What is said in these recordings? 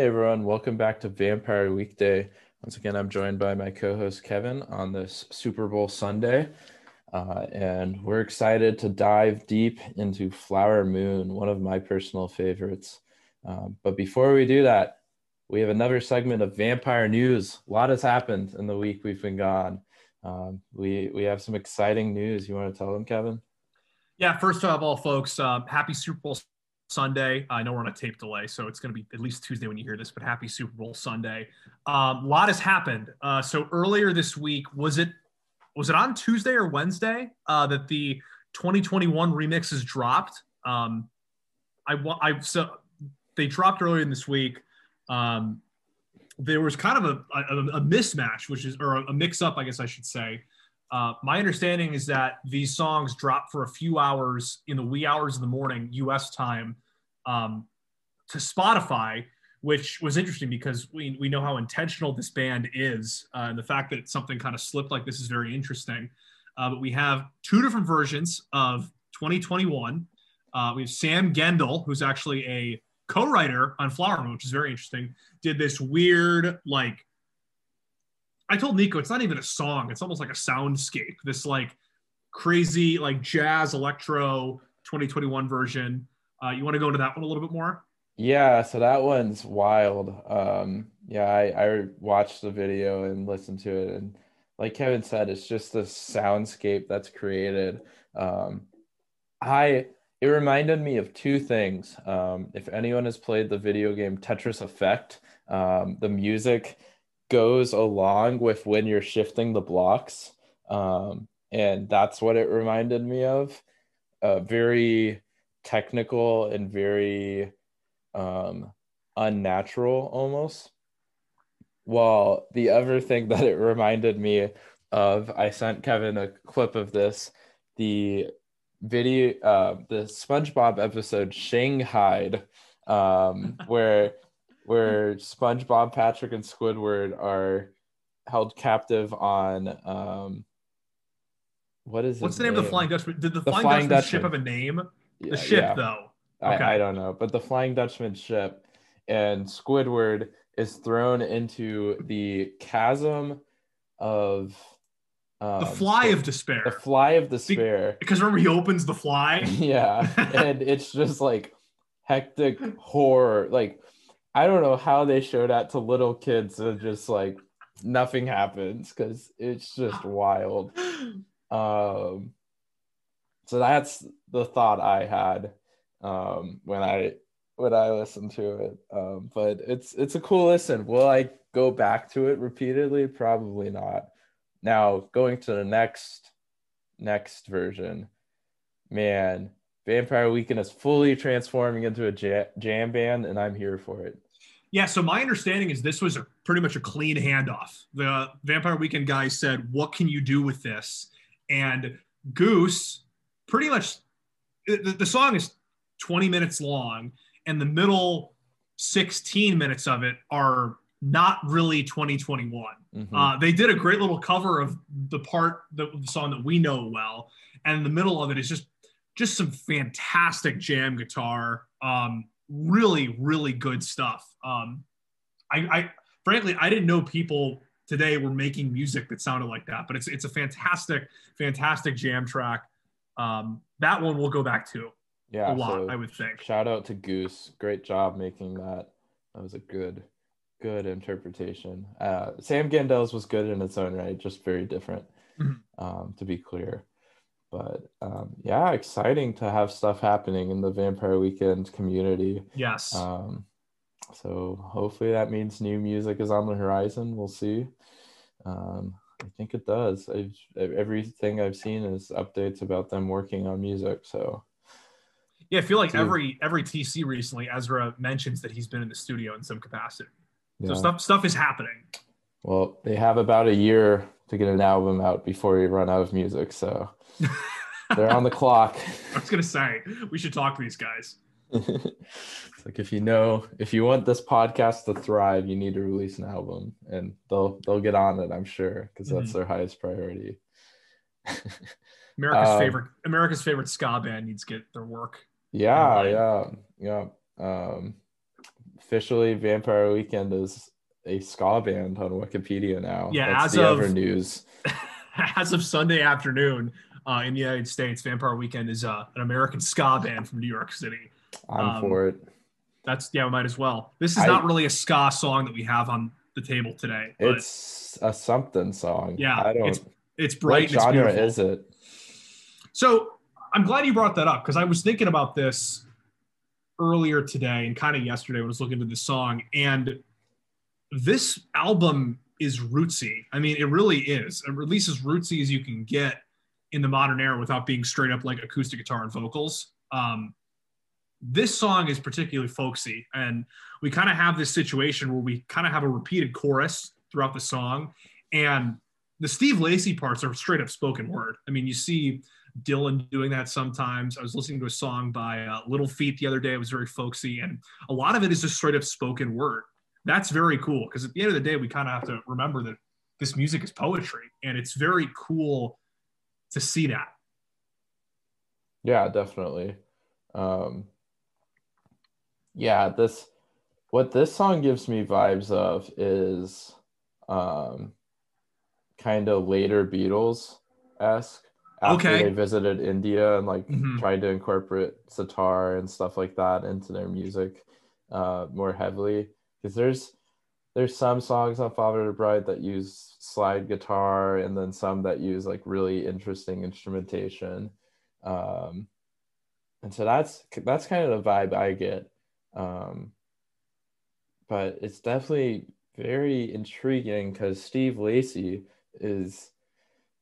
Hey everyone, welcome back to Vampire Weekday. Once again, I'm joined by my co host Kevin on this Super Bowl Sunday. Uh, and we're excited to dive deep into Flower Moon, one of my personal favorites. Um, but before we do that, we have another segment of vampire news. A lot has happened in the week we've been gone. Um, we we have some exciting news. You want to tell them, Kevin? Yeah, first of all, folks, uh, happy Super Bowl Sunday. I know we're on a tape delay, so it's going to be at least Tuesday when you hear this, but happy Super Bowl Sunday. A um, lot has happened. Uh, so earlier this week, was it was it on Tuesday or Wednesday uh, that the 2021 remixes dropped? Um, I I so they dropped earlier in this week. Um, there was kind of a, a, a mismatch, which is or a mix up, I guess I should say, uh, my understanding is that these songs drop for a few hours in the wee hours of the morning, US time, um, to Spotify, which was interesting because we, we know how intentional this band is. Uh, and the fact that something kind of slipped like this is very interesting. Uh, but we have two different versions of 2021. Uh, we have Sam Gendel, who's actually a co writer on Flower Moon, which is very interesting, did this weird, like, I told Nico it's not even a song. It's almost like a soundscape. This like crazy like jazz electro 2021 version. Uh, you want to go into that one a little bit more? Yeah, so that one's wild. Um, yeah, I, I watched the video and listened to it, and like Kevin said, it's just the soundscape that's created. Um, I it reminded me of two things. Um, if anyone has played the video game Tetris Effect, um, the music goes along with when you're shifting the blocks. Um, and that's what it reminded me of. Uh, very technical and very um, unnatural almost. While the other thing that it reminded me of, I sent Kevin a clip of this. The video, uh, the SpongeBob episode Shanghai, um, where where SpongeBob, Patrick, and Squidward are held captive on um what is it? what's the name, name, of the Flying Dutchman? Did the, the Flying, Flying Dutchman, Dutchman, ship have a name? Yeah, the ship yeah. though. Okay. I, I don't know, but the Flying Dutchman ship and Squidward is thrown into the chasm of um, the fly of despair. The fly of despair. Because remember, he opens the fly. yeah, and it's just like hectic horror. Like I don't know how they show that to little kids and just like nothing happens because it's just wild. Um, so that's the thought I had um, when I when I listened to it. Um, but it's it's a cool listen. Will I go back to it repeatedly? Probably not. Now going to the next next version, man, Vampire Weekend is fully transforming into a jam band, and I'm here for it. Yeah, so my understanding is this was a, pretty much a clean handoff. The Vampire Weekend guys said, "What can you do with this?" And Goose, pretty much, the, the song is 20 minutes long, and the middle 16 minutes of it are not really 2021. Mm-hmm. Uh, they did a great little cover of the part the, the song that we know well, and the middle of it is just just some fantastic jam guitar. Um, really, really good stuff. Um, I, I frankly, I didn't know people today were making music that sounded like that, but it's it's a fantastic, fantastic jam track. Um, that one we'll go back to. Yeah, a lot, so I would think. Shout out to Goose, great job making that. That was a good, good interpretation. Uh, Sam Gendel's was good in its own right, just very different. Mm-hmm. Um, to be clear. But um, yeah, exciting to have stuff happening in the Vampire Weekend community. Yes. Um, so hopefully that means new music is on the horizon. We'll see. Um, I think it does. I've, everything I've seen is updates about them working on music. So yeah, I feel like every every TC recently, Ezra mentions that he's been in the studio in some capacity. So stuff stuff is happening. Well, they have about a year to get an album out before we run out of music. So they're on the clock. I was gonna say we should talk to these guys. it's like if you know if you want this podcast to thrive, you need to release an album, and they'll they'll get on it, I'm sure, because that's mm-hmm. their highest priority. America's um, favorite America's favorite ska band needs to get their work. Yeah, yeah, yeah. Um, officially Vampire Weekend is a ska band on Wikipedia now. Yeah, That's as the of- News. As of Sunday afternoon uh, in the United States, Vampire Weekend is uh, an American ska band from New York City. I'm Um, for it. That's yeah, we might as well. This is I- not really a ska song that we have on the table today. It's a something song. Yeah, I don't. it's it's bright. what genre is it? So I'm glad you brought that up because I was thinking about this earlier today and kind of yesterday when I was looking at this song. And this album is rootsy. I mean, it really is. It releases rootsy as you can get in the modern era without being straight up like acoustic guitar and vocals. Um, this song is particularly folksy, and we kind of have this situation where we kind of have a repeated chorus throughout the song, and the Steve Lacy parts are straight up spoken word. I mean, you see Dylan doing that sometimes. I was listening to a song by uh, Little Feat the other day. It was very folksy, and a lot of it is just straight up spoken word. That's very cool because at the end of the day, we kind of have to remember that this music is poetry, and it's very cool to see that. Yeah, definitely. Um, yeah, this what this song gives me vibes of is um, kind of later Beatles esque after Okay. they visited India and like Mhm. tried to incorporate sitar and stuff like that into their music uh, more heavily. Because there's there's some songs on Father to Bride that use slide guitar and then some that use like really interesting instrumentation. Um, and so that's that's kind of the vibe I get. Um, but it's definitely very intriguing because Steve Lacy is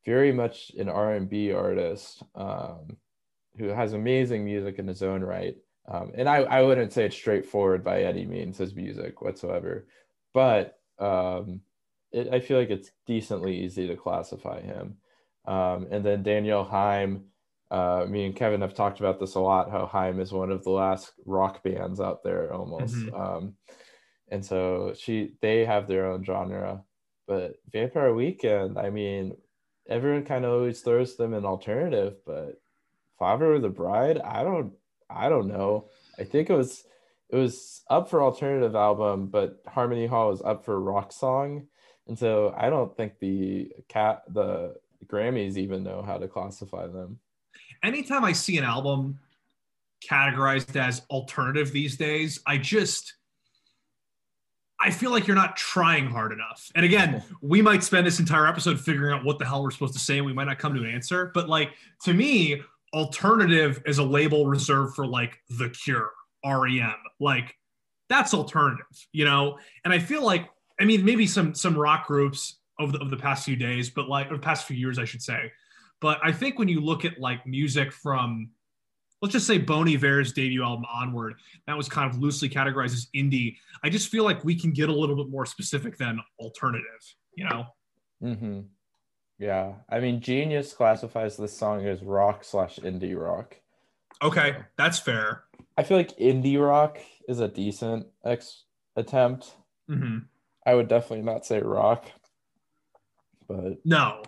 very much an R&B artist um, who has amazing music in his own right. Um, and I, I wouldn't say it's straightforward by any means, his music whatsoever. But um, it, I feel like it's decently easy to classify him. Um, and then Danielle Haim, uh, me and Kevin have talked about this a lot, how Haim is one of the last rock bands out there almost. Mhm. Um, and so she they have their own genre. But Vampire Weekend, I mean, everyone kind of always throws them an alternative, but Father of the Bride, I don't I don't know. I think it was it was up for alternative album, but Harmony Hall was up for rock song. And so I don't think the cat the Grammys even know how to classify them. anytime I see an album categorized as alternative these days, I just I feel like you're not trying hard enough. And again, we might spend this entire episode figuring out what the hell we're supposed to say and we might not come to an answer, but like to me, alternative is a label reserved for like The Cure, REM. Like that's alternative, you know? And I feel like I mean maybe some some rock groups over the, over the past few days, but like or the past few years I should say. But I think when you look at like music from, let's just say Bon Iver's debut album onward, that was kind of loosely categorized as indie. I just feel like we can get a little bit more specific than alternative, you know? Mm-hmm. Yeah. I mean Genius classifies this song as rock slash indie rock. Okay, that's fair. I feel like indie rock is a decent ex attempt. hmm I would definitely not say rock, but No,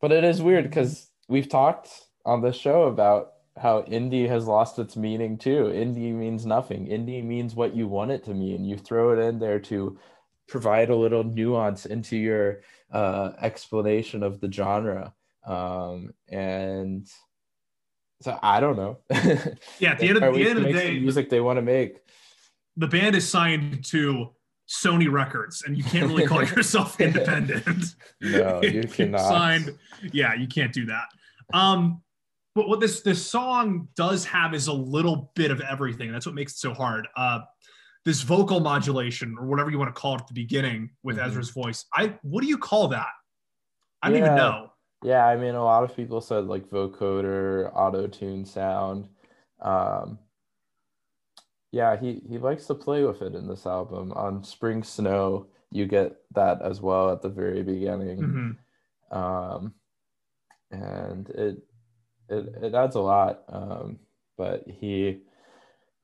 but it is weird because we've talked on this show about how indie has lost its meaning too. Indie means nothing. Indie means what you want it to mean. You throw it in there to provide a little nuance into your uh, explanation of the genre. Um, and so I don't know. yeah. At the end of, the, end of the day, music they want to make. the band is signed to Sony Records, and you can't really call yourself independent. No, you cannot. Signed, yeah, you can't do that. Um, but what this this song does have is a little bit of everything. That's what makes it so hard. Uh, this vocal modulation, or whatever you want to call it at the beginning with Mhm. Ezra's voice. I what do you call that? I don't even know. Yeah, I mean, a lot of people said like vocoder, auto tune sound. Um, yeah, he he likes to play with it in this album. On Spring Snow, you get that as well at the very beginning. Mhm. Um, and it it it adds a lot. Um, but he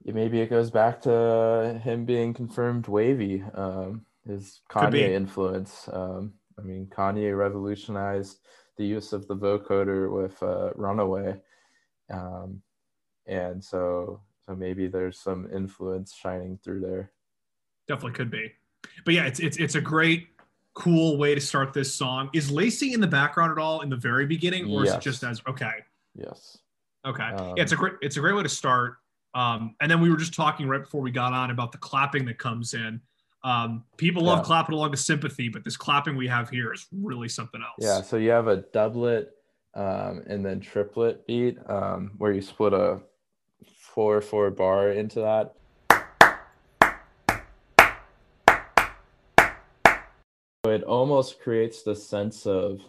maybe it goes back to him being confirmed wavy. Um, his Kanye influence. Um, I mean, Kanye revolutionized the use of the vocoder with uh, Runaway. Um, and so so maybe there's some influence shining through there. Definitely could be. But yeah, it's it's it's a great cool way to start this song. Is Lacy in the background at all in the very beginning, or yes. is it just as okay? Yes. Okay. Um, yeah, it's a great it's a great way to start. Um, and then we were just talking right before we got on about the clapping that comes in. Um, people love yeah. clapping along to sympathy, but this clapping we have here is really something else. Yeah. So you have a doublet um, and then triplet beat um, where you split a four four bar into that. It almost creates the sense of,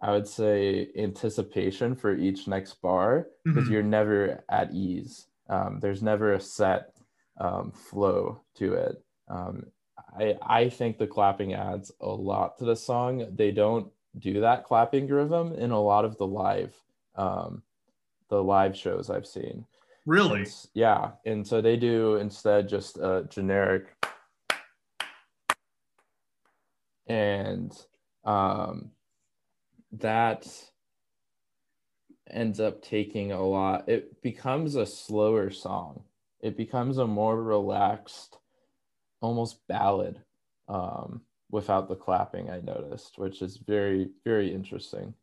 I would say, anticipation for each next bar because mm-hmm. you're never at ease. Um, there's never a set um, flow to it. Um, I, I think the clapping adds a lot to the song. They don't do that clapping rhythm in a lot of the live um, the live shows I've seen. Really? And, yeah. And so they do instead just a generic and um, that ends up taking a lot it becomes a slower song it becomes a more relaxed almost ballad um, without the clapping i noticed which is very very interesting.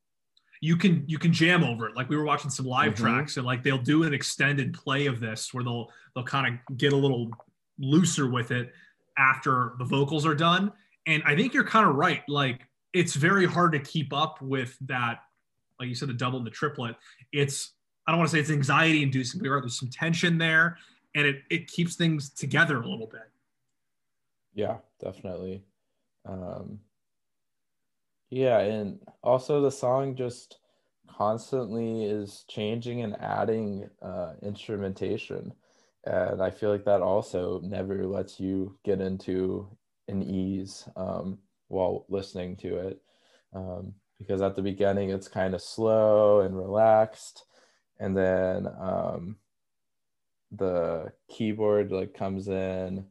You can you can jam over it. Like we were watching some live mm-hmm. tracks and like they'll do an extended play of this where they'll they'll kind of get a little looser with it after the vocals are done. And i think you're kind of right. Like it's very hard to keep up with that like you said the double and the triplet. It's i don't want to say it's anxiety inducing but there's some tension there and it, it keeps things together a little bit yeah definitely um yeah, and also the song just constantly is changing and adding uh, instrumentation. And I feel like that also never lets you get into an ease um, while listening to it. Um, because at the beginning, it's kind of slow and relaxed. And then um, the keyboard like comes in.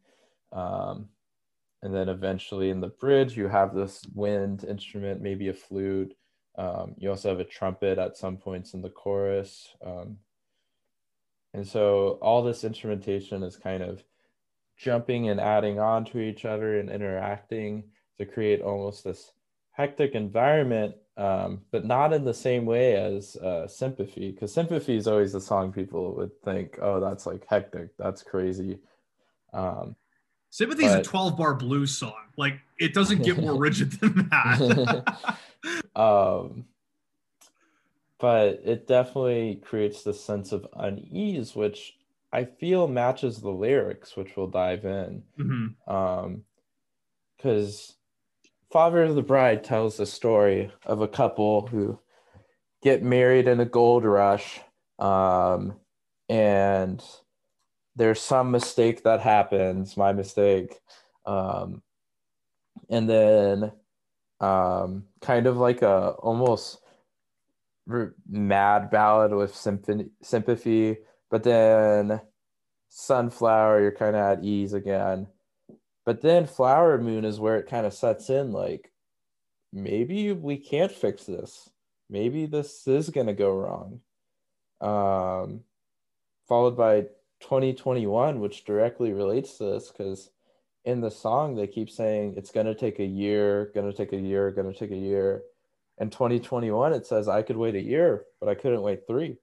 Um, and then eventually in the bridge you have this wind instrument maybe a flute. Um, you also have a trumpet at some points in the chorus. Um, and so all this instrumentation is kind of jumping and adding on to each other and interacting to create almost this hectic environment um, but not in the same way as uh, sympathy because sympathy is always the song people would think oh that's like hectic. That's crazy. Um, Sympathy is a 12 bar blues song. Like it doesn't get more rigid than that. um, but it definitely creates this sense of unease, which I feel matches the lyrics, which we'll dive in. Mm-hmm. Um, because Father of the Bride tells the story of a couple who get married in a gold rush. Um, and there's some mistake that happens, my mistake. Um, and then um, kind of like a almost mad ballad with symphony, sympathy, but then sunflower, you're kind of at ease again. But then flower moon is where it kind of sets in like maybe we can't fix this. Maybe this is going to go wrong. Um, followed by 2021, which directly relates to this because in the song they keep saying it's going to take a year, going to take a year, going to take a year. And 2021, it says I could wait a year, but I couldn't wait three.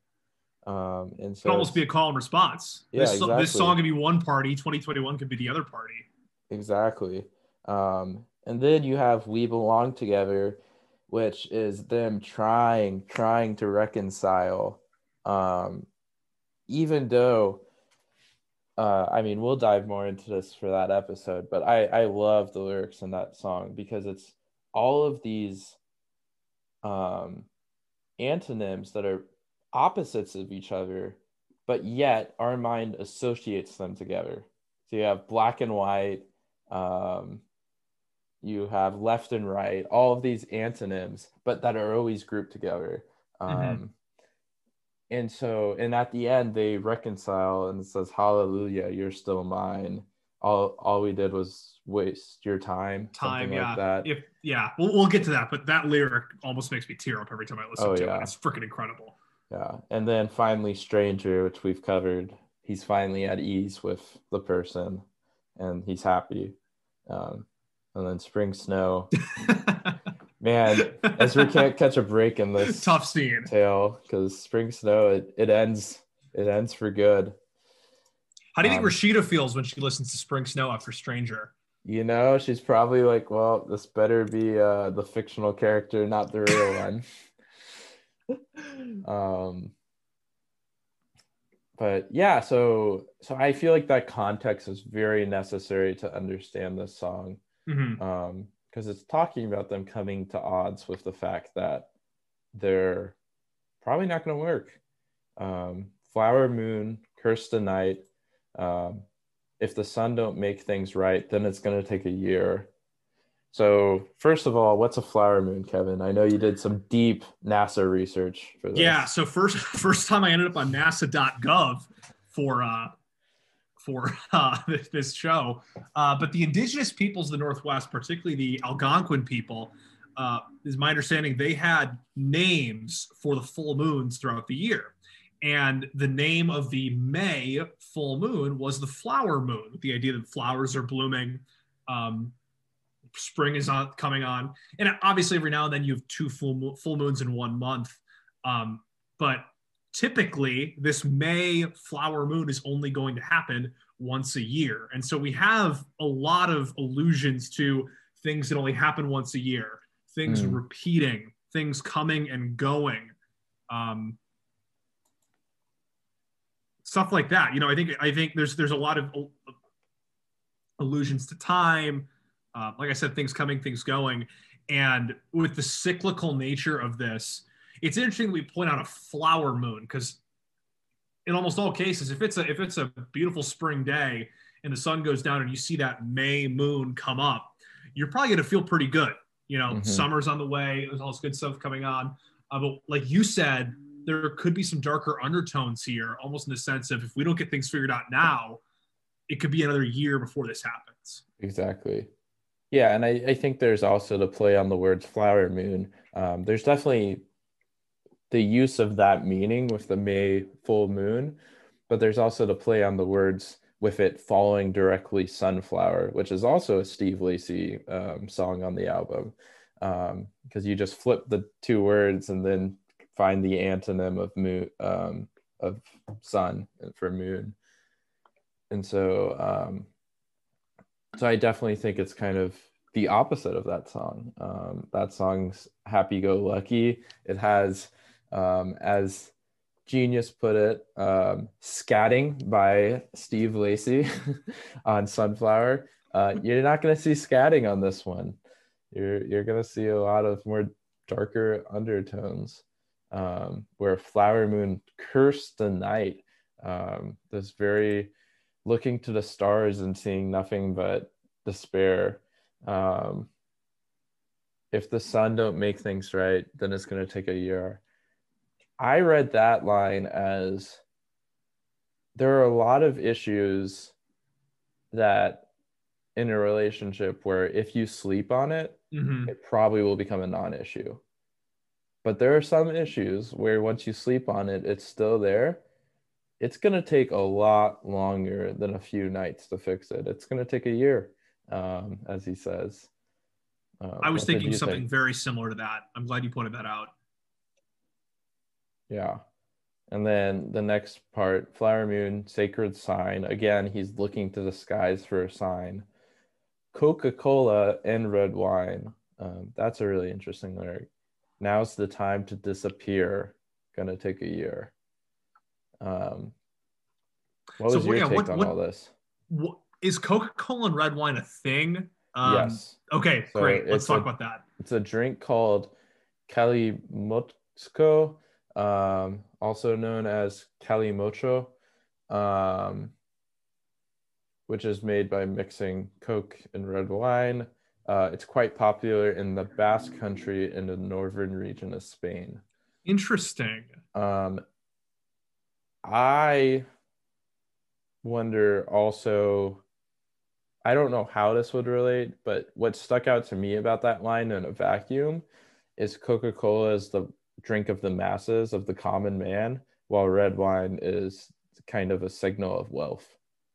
Um, and so it almost be a call and response. Yeah, this, exactly. this song could be one party, 2021 could be the other party. Exactly. Um, and then you have We Belong Together, which is them trying, trying to reconcile. Um, even though uh, I mean, we'll dive more into this for that episode, but I I love the lyrics in that song because it's all of these um, antonyms that are opposites of each other, but yet our mind associates them together. So you have black and white, um, you have left and right, all of these antonyms, but that are always grouped together. Mm-hmm. Um, mm-hmm and so and at the end they reconcile and it says hallelujah you're still mine all all we did was waste your time time yeah like that if yeah we'll, we'll get to that but that lyric almost makes me tear up every time i listen oh, to yeah. it it's freaking incredible yeah and then finally stranger which we've covered he's finally at ease with the person and he's happy. Um, and then spring snow. Man, Ezra can't catch a break in this tough scene tale because spring snow it, it ends it ends for good. How do you think um, Rashida feels when she listens to Spring Snow after Stranger? You know, she's probably like, well, this better be uh, the fictional character, not the real one. um, but yeah, so so I feel like that context is very necessary to understand this song, mm-hmm. um, because it's talking about them coming to odds with the fact that they're probably not going to work. Um, Flower Moon, Curse the Night. Um, if the sun don't make things right, then it's going to take a year. So first of all, what's a flower moon, Kevin? I know you did some deep NASA research for this. Yeah. So first, first time I ended up on NASA.gov for uh, for uh, this, show, uh, but the indigenous peoples of the Northwest, particularly the Algonquin people, uh, is my understanding they had names for the full moons throughout the year. And the name of the May full moon was the flower moon, with the idea that flowers are blooming. Um, spring is on, coming on. And obviously, every now and then you have two full, full moons in one month. Um, but typically, this May flower moon is only going to happen once a year. And so we have a lot of allusions to things that only happen once a year, things mm. repeating, things coming and going. Um, stuff like that. You know, I think I think there's there's a lot of allusions to time. Uh, like I said, things coming, things going, and with the cyclical nature of this, it's interesting we point out a flower moon because in almost all cases, if it's a if it's a beautiful spring day and the sun goes down and you see that May moon come up, you're probably going to feel pretty good. You know, mm-hmm. summer's on the way. There's all this good stuff coming on. Uh, but like you said, there could be some darker undertones here, almost in the sense of if we don't get things figured out now, it could be another year before this happens. Exactly. Yeah, and I, I think there's also the play on the words flower moon. Um, there's definitely the use of that meaning with the May full moon, but there's also the play on the words with it following directly sunflower, which is also a Steve Lacy um, song on the album. Because um, you just flip the two words and then find the antonym of moon um, of sun for moon. And so um, so i definitely think it's kind of the opposite of that song. Um, that song's happy-go-lucky it has um, as genius put it um, scatting by steve lacy on sunflower uh, you're not going to see scatting on this one you're you're going to see a lot of more darker undertones um, where Flower Moon cursed the night. Um, this very looking to the stars and seeing nothing but despair. Um, if the sun don't make things right, then it's going to take a year. I read that line as there are a lot of issues that in a relationship where if you sleep on it, mm-hmm. it probably will become a non-issue. But there are some issues where once you sleep on it, it's still there. It's going to take a lot longer than a few nights to fix it. It's going to take a year, um, as he says. Uh, I was thinking something think? very similar to that. I'm glad you pointed that out. Yeah. And then the next part, Flower Moon, Sacred Sign. Again, he's looking to the skies for a sign. Coca Cola and red wine. Um, that's a really interesting lyric. Now's the time to disappear. Gonna take a year. Um what was so, your yeah, take what, on what, all this? what, is coca-cola and red wine a thing? Um, yes. okay so great. Let's talk a, about that. it's a drink called Calimocho, um, also known as Calimocho, um, which is made by mixing Coke and red wine. Uh, it's quite popular in the Basque Country in the northern region of Spain. Interesting. Um, I wonder also. I don't know how this would relate, but what stuck out to me about that line in a vacuum is Coca Cola is the drink of the masses, of the common man, while red wine is kind of a signal of wealth.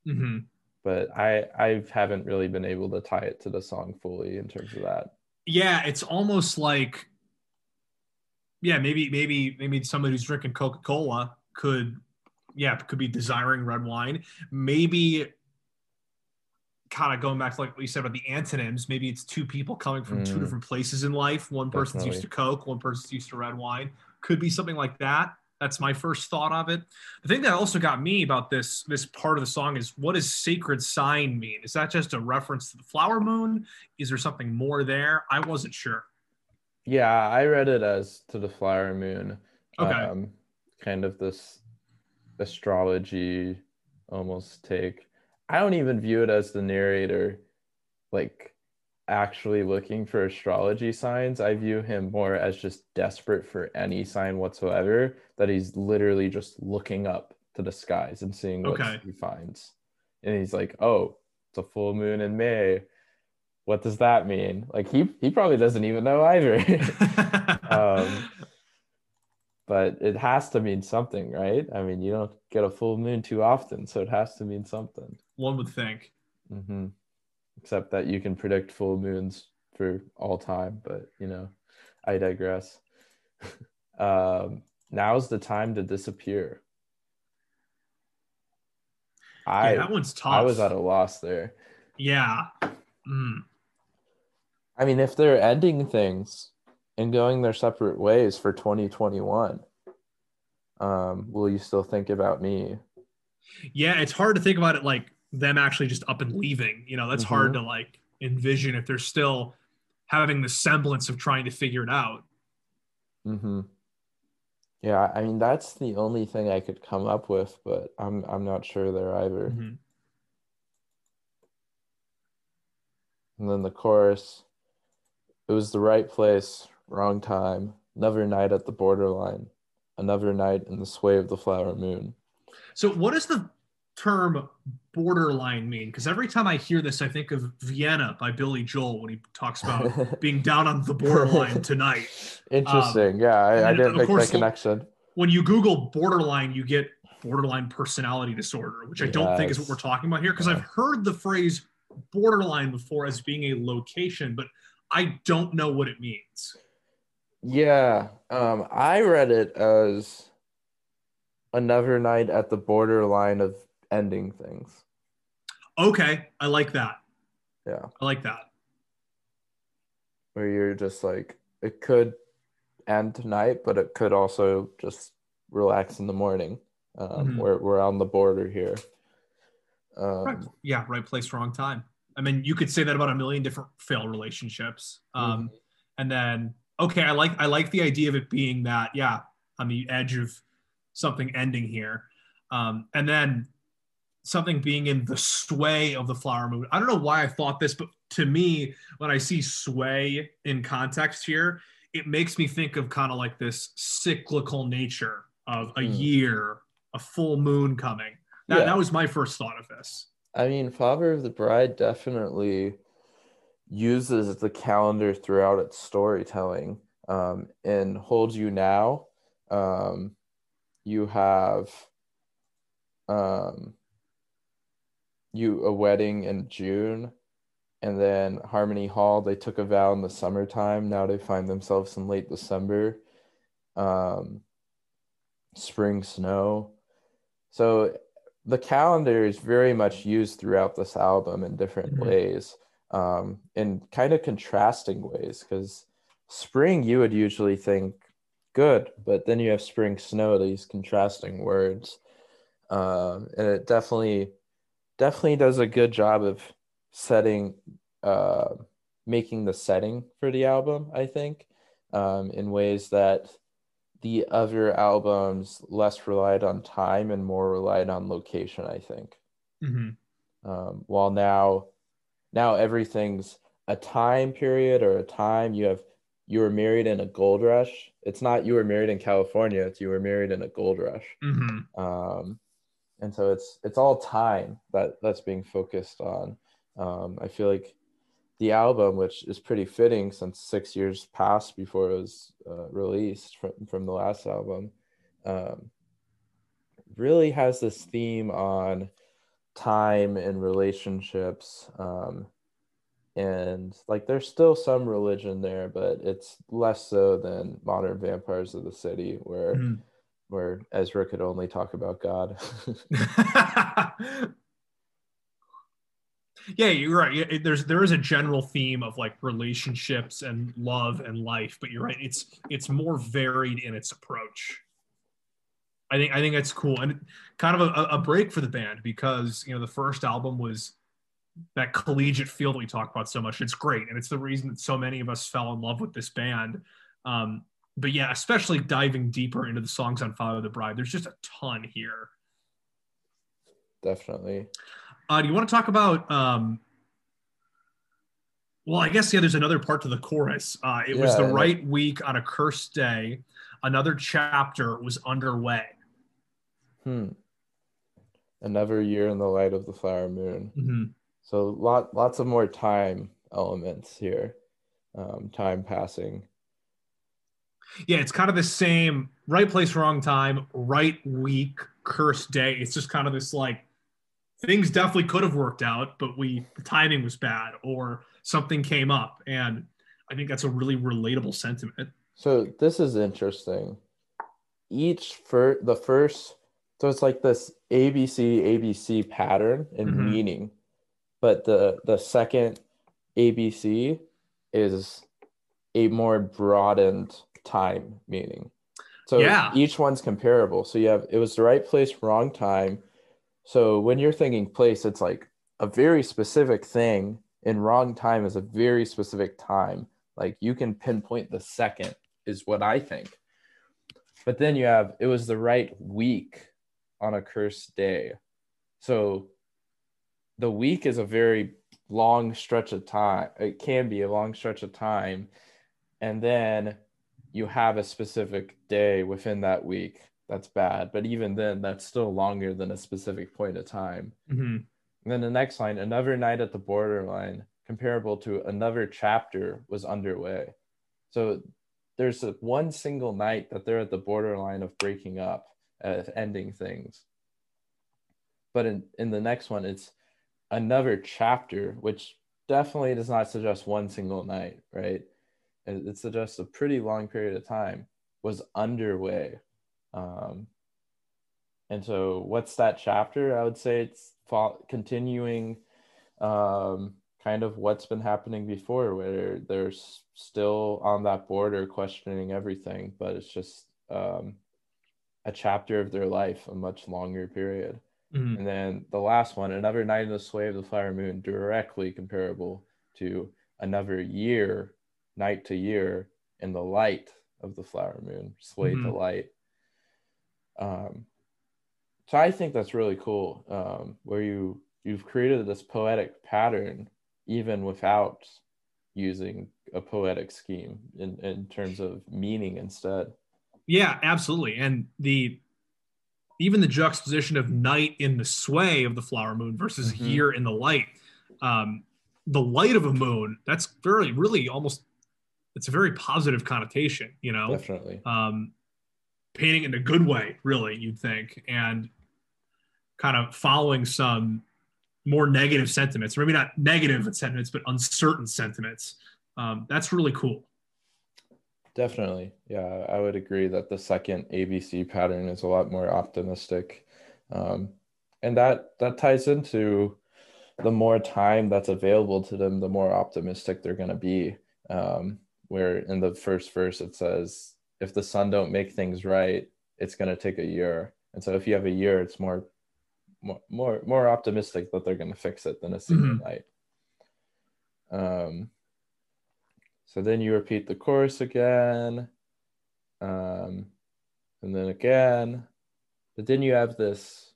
hmm But I I haven't really been able to tie it to the song fully in terms of that. Yeah, it's almost like, yeah, maybe maybe maybe somebody who's drinking Coca Cola could, yeah, could be desiring red wine. Maybe kind of going back to like what you said about the antonyms, maybe it's two people coming from two Mm. different places in life. One person's used to Coke, one person's used to red wine. Could be something like that. That's my first thought of it. The thing that also got me about this this part of the song is what does sacred sign mean? Is that just a reference to the flower moon? Is there something more there? I wasn't sure. Yeah, I read it as to the flower moon. Okay. Um, kind of this astrology almost take. I don't even view it as the narrator like actually looking for astrology signs. I view him more as just desperate for any sign whatsoever, that he's literally just looking up to the skies and seeing what Okay. he finds. And he's like, oh, it's a full moon in May. What does that mean? Like he he probably doesn't even know either. um, but it has to mean something, right? I mean, you don't get a full moon too often, so it has to mean something. One would think. hmm Except that you can predict full moons for all time, but you know, I digress. um, now's the time to disappear. I yeah, that one's tough. I was at a loss there. yeah. Mm. I mean, if they're ending things and going their separate ways for 2021, um, will you still think about me? Yeah, it's hard to think about it like them actually just up and leaving. You know, that's hard Mhm. to like envision if they're still having the semblance of trying to figure it out. Mm-hmm. Yeah, I mean that's the only thing I could come up with, but I'm I'm not sure there either. Mhm. And then the chorus, it was the right place, wrong time, another night at the borderline, another night in the sway of the flower moon. So, what does the term borderline mean? Because every time I hear this, I think of Vienna by Billy Joel when he talks about being down on the borderline tonight. Interesting. yeah, I, I Um, didn't of make course, that connection. When you Google borderline, you get borderline personality disorder, which I don't think is what we're talking about here. Because Yeah. I've heard the phrase borderline before as being a location, but I don't know what it means. Yeah, um, I read it as another night at the borderline of ending things. Okay, I like that. Yeah, I like that. where you're just like, it could end tonight, but it could also just relax in the morning. Um, Mhm. we're we're on the border here. Um, Right. Yeah, right place, wrong time. I mean, you could say that about a million different failed relationships. Um, And then, okay, I like I like the idea of it being that, yeah, on the edge of something ending here, um, and then something being in the sway of the flower moon. I don't know why I thought this, but to me, when I see sway in context here, it makes me think of kind of like this cyclical nature of a Hmm. year, a full moon coming. That, Yeah. that was my first thought of this. I mean, Father of the Bride definitely uses the calendar throughout its storytelling. Um, in Hold You Now, um, you have um, you a wedding in June, and then Harmony Hall, they took a vow in the summertime. Now they find themselves in late December. Um, spring snow. So the calendar is very much used throughout this album in different Mhm. ways, um, in kind of contrasting ways. Because spring, you would usually think good, but then you have spring snow, these contrasting words. Um, and it definitely, definitely does a good job of setting, uh, making the setting for the album, I think, um, in ways that the other albums less relied on time and more relied on location, I think. hmm Um, while now, now everything's a time period or a time you have you were married in a gold rush. It's not you were married in California. It's you were married in a gold rush. hmm Um, and so it's it's all time that that's being focused on. Um, I feel like the album, which is pretty fitting since six years passed before it was uh, released from from the last album, um, really has this theme on time and relationships. Um, and like there's still some religion there, but it's less so than modern vampires of the city, where mm-hmm. Where Ezra could only talk about God. yeah you're right. There's there is a general theme of like relationships and love and life but you're right it's it's more varied in its approach. I think i think that's cool and kind of a, a break for the band because you know the first album was that collegiate feel that we talk about so much. It's great and it's the reason that so many of us fell in love with this band. Um, but yeah especially diving deeper into the songs on follow the bride there's just a ton here definitely uh, do you want to talk about? Um, well, I guess yeah. There's another part to the chorus. Uh, it yeah, was the right week on a cursed day. Another chapter was underway. Hmm. Another year in the light of the flower moon. Mm-hmm. So lot lots of more time elements here. Um, time passing. Yeah, it's kind of the same right place, wrong time, right week, cursed day. It's just kind of this like things definitely could have worked out, but we the timing was bad or something came up. And I think that's a really relatable sentiment. So this is interesting. Each for the first so it's like this ABC ABC pattern in mm-hmm. meaning, but the the second ABC is a more broadened time meaning. So yeah. each one's comparable. So you have it was the right place, wrong time, so when you're thinking place, it's like a very specific thing, and wrong time is a very specific time. Like you can pinpoint the second, is what I think. But then you have it was the right week on a cursed day. So the week is a very long stretch of time. It can be a long stretch of time. And then you have a specific day within that week that's bad. But even then, that's still longer than a specific point of time. Mm-hmm. And then the next line, another night at the borderline, comparable to another chapter was underway. So there's a, one single night that they're at the borderline of breaking up, uh, ending things. But in, in the next one, it's another chapter, which definitely does not suggest one single night, right? It, suggests a pretty long period of time was underway. Um, and so, what's that chapter? I would say it's continuing um, kind of what's been happening before, where they're still on that border questioning everything, but it's just um, a chapter of their life, a much longer period. Mm-hmm. And then the last one, another night in the sway of the fire moon, directly comparable to another year, night to year, in the light of the flower moon, sway mm-hmm. to light. Um, so I think that's really cool, um, where you you've created this poetic pattern even without using a poetic scheme in, in terms of meaning instead. Yeah, absolutely. And the even the juxtaposition of night in the sway of the flower moon versus mm-hmm. year in the light. Um, the light of a moon, that's very really almost it's a very positive connotation, you know. Definitely. Um, painting in a good way, really, you'd think, and kind of following some more negative sentiments, or maybe not negative sentiments, but uncertain sentiments. Um, that's really cool. Definitely. Yeah, I would agree that the second ABC pattern is a lot more optimistic. Um, and that that ties into the more time that's available to them, the more optimistic they're going to be. Um, where in the first verse it says if the sun don't make things right, it's going to take a year. And so if you have a year, it's more more more, more optimistic that they're going to fix it than a single mm-hmm. night. Um, so then you repeat the chorus again, um, and then again, but then you have this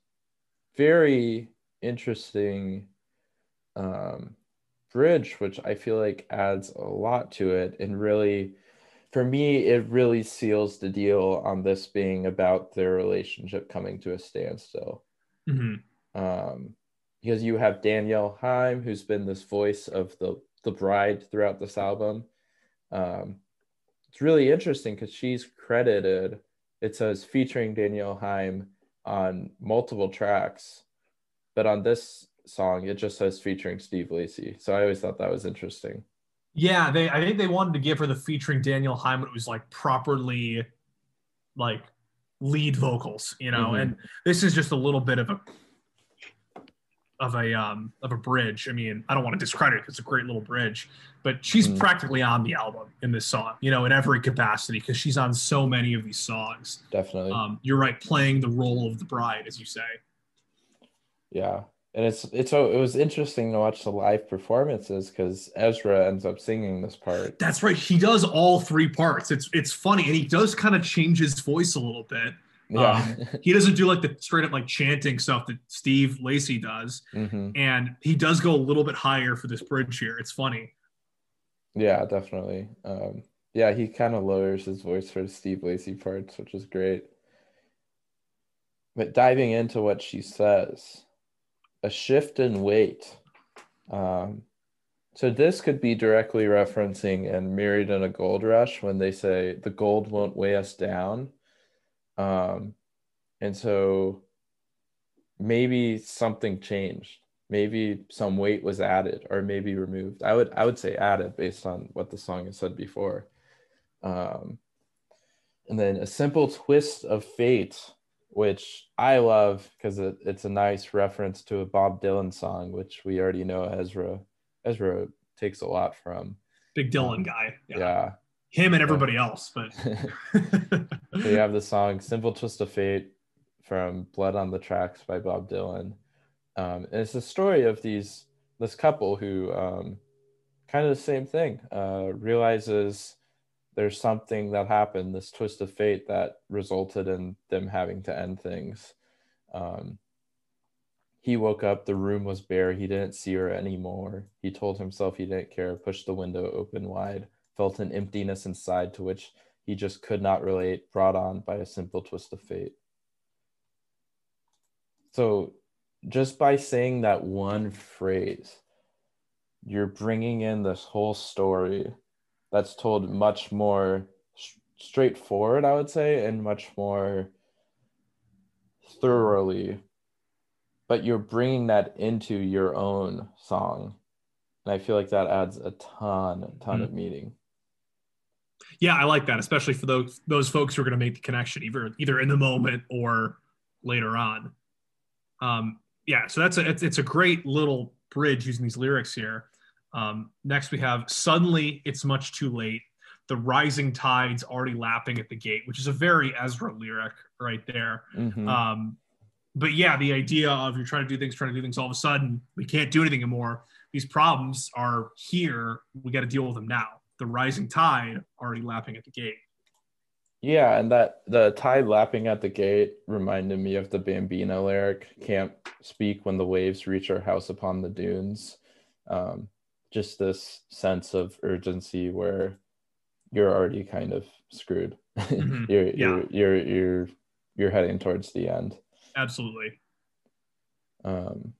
very interesting um, bridge, which I feel like adds a lot to it and really for me, it really seals the deal on this being about their relationship coming to a standstill. Mm-hmm. Um, because you have Danielle Haim, who's been this voice of the the bride throughout this album. Um, it's really interesting because she's credited. It says featuring Danielle Haim on multiple tracks, but on this song it just says featuring Steve Lacy. So I always thought that was interesting. Yeah, they I think they wanted to give her the featuring Danielle Haim it was like properly like lead vocals, you know, mm-hmm. and this is just a little bit of a of a um of a bridge. I mean, I don't want to discredit it. It's a great little bridge, but she's mm. practically on the album in this song, you know, in every capacity because she's on so many of these songs. Definitely. Um, you're right, playing the role of the bride, as you say. Yeah, and it's it's it was interesting to watch the live performances because Ezra ends up singing this part. That's right. He does all three parts. It's it's funny, and he does kind of change his voice a little bit. Yeah. Um, he doesn't do like the straight up like chanting stuff that Steve Lacy does. Mm-hmm. And he does go a little bit higher for this bridge here. It's funny. Yeah, definitely. Um, yeah, he kind of lowers his voice for the Steve Lacy parts, which is great. But diving into what she says, a shift in weight. Um, so this could be directly referencing and Married in a Gold Rush when they say the gold won't weigh us down. Um, and so maybe something changed. Maybe some weight was added or maybe removed. I would I would say added based on what the song has said before. Um, and then a simple twist of fate, which I love because it, it's a nice reference to a Bob Dylan song, which we already know Ezra Ezra takes a lot from. Big Dylan um, guy. Yeah. yeah him and everybody else. But so you have the song "Simple Twist of Fate" from "Blood on the Tracks" by Bob Dylan. Um, and it's the story of these this couple who um, kind of the same thing uh, realizes there's something that happened, this twist of fate that resulted in them having to end things. Um, he woke up, the room was bare, he didn't see her anymore. He told himself he didn't care, pushed the window open wide felt an emptiness inside to which he just could not relate, brought on by a simple twist of fate. So, just by saying that one phrase, you're bringing in this whole story that's told much more straightforward, I would say, and much more thoroughly. But you're bringing that into your own song. And I feel like that adds a ton, a ton mm-hmm. of meaning. Yeah, I like that, especially for those those folks who are going to make the connection either either in the moment or later on. Um, yeah, so that's a it's, it's a great little bridge using these lyrics here. Um, next, we have suddenly it's much too late. The rising tides already lapping at the gate, which is a very Ezra lyric right there. Mm-hmm. Um, but yeah, the idea of you're trying to do things, trying to do things, all of a sudden we can't do anything anymore. These problems are here. We got to deal with them now the rising tide already lapping at the gate. Yeah, and that the tide lapping at the gate reminded me of the Bambina lyric, can't speak when the waves reach our house upon the dunes. Um, just this sense of urgency where you're already kind of screwed. Mm-hmm. you're, yeah. you're you're you're you're heading towards the end. Absolutely. Um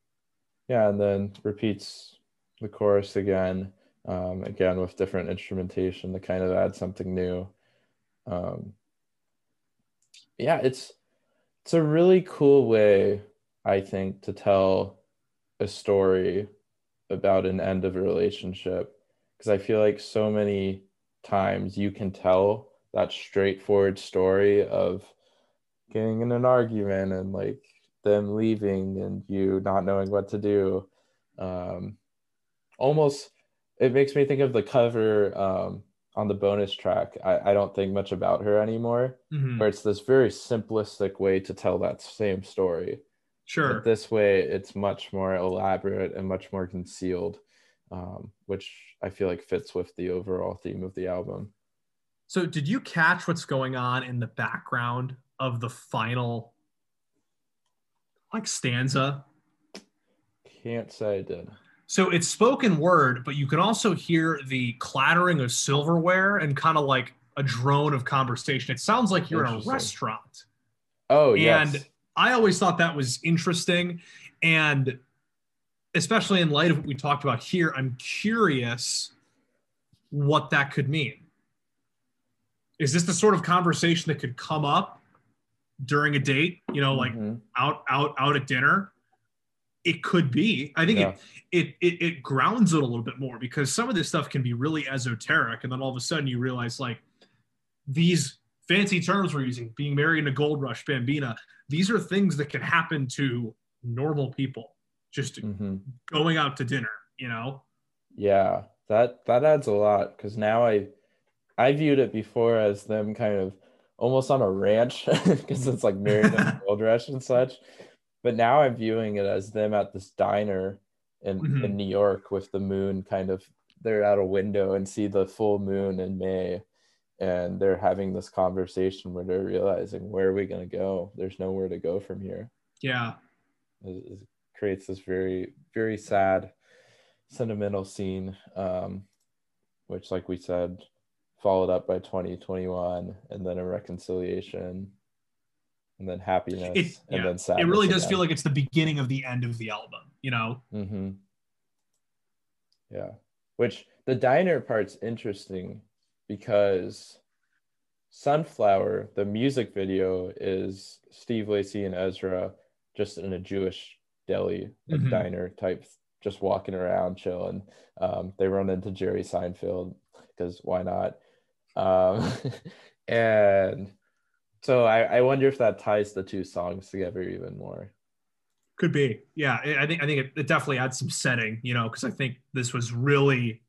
yeah, and then repeats the chorus again um, again with different instrumentation to kind of add something new. Um, yeah, it's it's a really cool way, I think, to tell a story about an end of a relationship because I feel like so many times you can tell that straightforward story of getting in an argument and like them leaving and you not knowing what to do um, almost it makes me think of the cover um, on the bonus track. I, I don't think much about her anymore, mm-hmm. where it's this very simplistic way to tell that same story. Sure. But this way, it's much more elaborate and much more concealed, um, which I feel like fits with the overall theme of the album. So, did you catch what's going on in the background of the final, like stanza? Can't say I did. So it's spoken word, but you can also hear the clattering of silverware and kind of like a drone of conversation. It sounds like you're in a restaurant. Oh, and yes. I always thought that was interesting. And especially in light of what we talked about here, I'm curious what that could mean. Is this the sort of conversation that could come up during a date, you know, like Mhm. out out out at dinner, it could be. I think Yeah. it, it it it grounds it a little bit more because some of this stuff can be really esoteric, and then all of a sudden you realize like these fancy terms we're using, being married in a gold rush, bambina, these are things that can happen to normal people just Mhm. going out to dinner, you know? Yeah, that that adds a lot because now I I viewed it before as them kind of almost on a ranch because it's like married in a gold rush and such. But now I'm viewing it as them at this diner in, Mhm. in New York with the moon kind of they're out a window and see the full moon in May and they're having this conversation where they're realizing where are we gonna go? There's nowhere to go from here. Yeah. It, it creates this very very sad sentimental scene um which like we said followed up by 2021 and then a reconciliation and then happiness It, and yeah. then sadness it really does feel like it's the beginning of the end of the album, you know? hmm yeah which the diner part's interesting because sunflower the music video is steve lacy and ezra just in a jewish deli like Mhm. diner type just walking around chilling um, they run into jerry seinfeld because why not um, and so I, I wonder if that ties the two songs together even more Could be. Yeah. I I think I think it, it definitely adds some setting, you know, because I think this was really,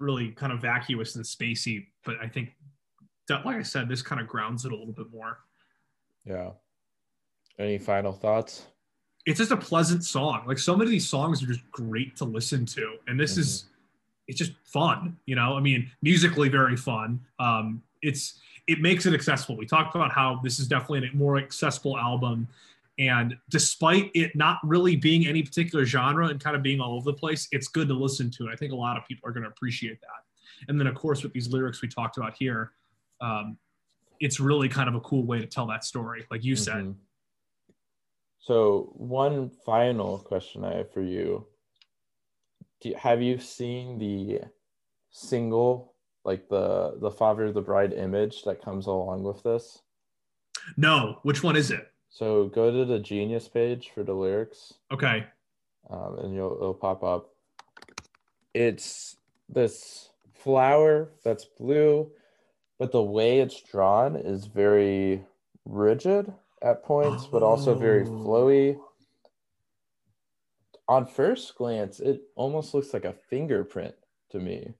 really kind of vacuous and spacey. But I think that, like I said, this kind of grounds it a little bit more. yeah any final thoughts It's just a pleasant song. Like so many of these songs are just great to listen to. And this is it's just fun, you know. I mean, musically very fun. Um, it's it makes it accessible. We talked about how this is definitely a more accessible album. And despite it not really being any particular genre and kind of being all over the place, it's good to listen to. And I think a lot of people are going to appreciate that. And then, of course, with these lyrics we talked about here, um, it's really kind of a cool way to tell that story, like you said. Mhm. So one final question I have for you: Do you, have you seen the single, like the the Father of the Bride image that comes along with this? No, which one is it? So go to the Genius page for the lyrics, Okay. um, and you'll it'll pop up. It's this flower that's blue, but the way it's drawn is very rigid at points, but also very Oh. flowy. On first glance, it almost looks like a fingerprint to me.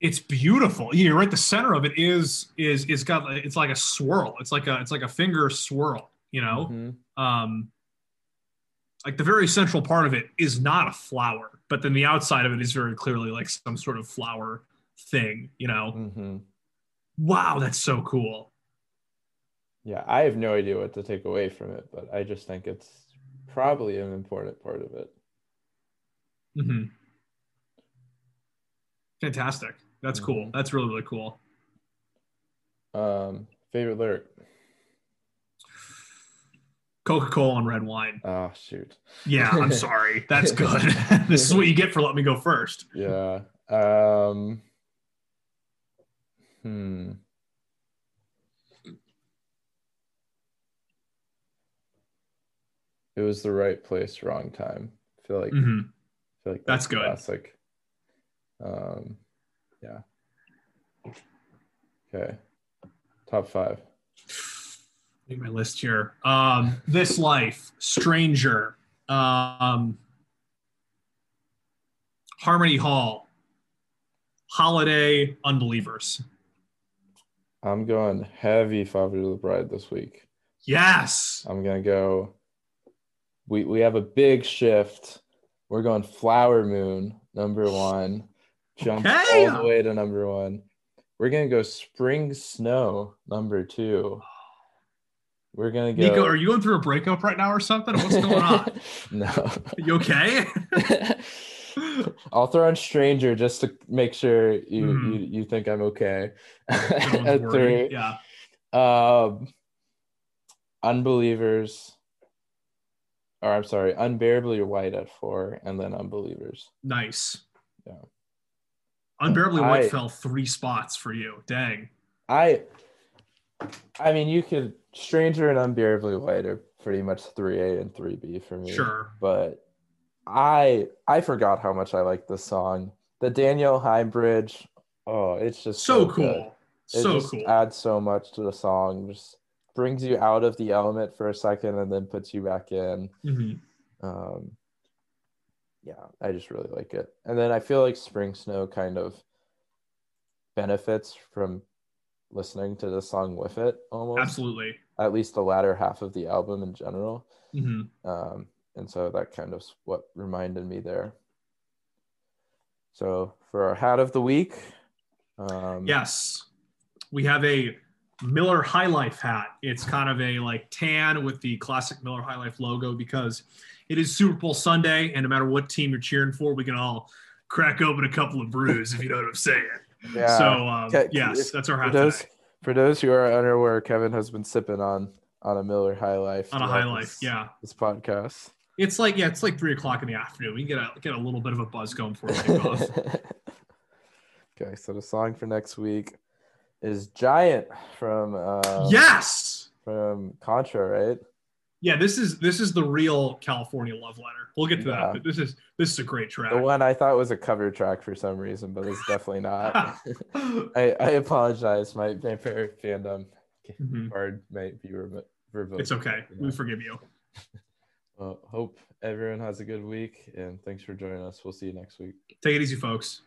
It's beautiful. You're right. The center of it is is is got it's like a swirl. It's like a it's like a finger swirl. You know, Mhm. um, like the very central part of it is not a flower, but then the outside of it is very clearly like some sort of flower thing. You know, Mhm. wow, that's so cool. Yeah, I have no idea what to take away from it, but I just think it's probably an important part of it. Mm-hmm. Fantastic. That's cool. Mhm. That's really really cool. Um, favorite lyric? Coca Cola and red wine. Oh shoot. Yeah, I'm sorry. That's good. this is what you get for letting me go first. Yeah. Um. Hmm. It was the right place, wrong time. I feel like hmm I feel like That's good. Classic. Um. Yeah. Okay. Top five. Make my list here. Um, this life, stranger, um, Harmony Hall, holiday, unbelievers. I'm going heavy Father to the Bride this week. Yes. I'm gonna go. We we have a big shift. We're going Flower Moon number one. Jump all the way to number one. We're gonna go Spring Snow number two. We're gonna go. Nico, are you going through a breakup right now or something? What's going on? no. you okay? I'll throw in Stranger just to make sure you Mhm. you, you think I'm okay. At three. Yeah. Um, unbelievers, or I'm sorry, unbearably white at four, and then unbelievers. Nice. Yeah. Unbearably White I- fell three spots for you. Dang. I I mean, you could Stranger and Unbearably White are pretty much three A and three B for me. Sure. But I I forgot how much I like this song. The Danielle Haim bridge. Oh, it's just So good. cool. It So just cool. adds so much to the song. Just brings you out of the element for a second and then puts you back in. Mhm. Um, yeah, I just really like it. And then I feel like Spring Snow kind of benefits from listening to the song with it almost. Absolutely. At least the latter half of the album in general. hmm Um, and so that kind of what reminded me there. So for our hat of the week, um, Yes. We have a Miller High Life hat. It's kind of a like tan with the classic Miller High Life logo because it is Super Bowl Sunday, and no matter what team you're cheering for, we can all crack open a couple of brews, if you know what I'm saying. yeah. So um, Ke- yes, if- that's our for hat those for those who are unaware, Kevin has been sipping on on a Miller High Life on a High Life. this- Yeah, this podcast. it's like yeah, it's like three o'clock in the afternoon. We can get a get a little bit of a buzz going for off. okay, so the song for next week is "Giant" from uh, yes. from Contra, right? Yeah, this is this is the real California love letter. We'll get to Yeah. that, but this is this is a great track. The one I thought was a cover track for some reason, but it's definitely not. I, I apologize. My my favorite fandom Mhm. card might be revoked. It's okay. you We forgive you. Well, hope everyone has a good week, and thanks for joining us. We'll see you next week. Take it easy, folks.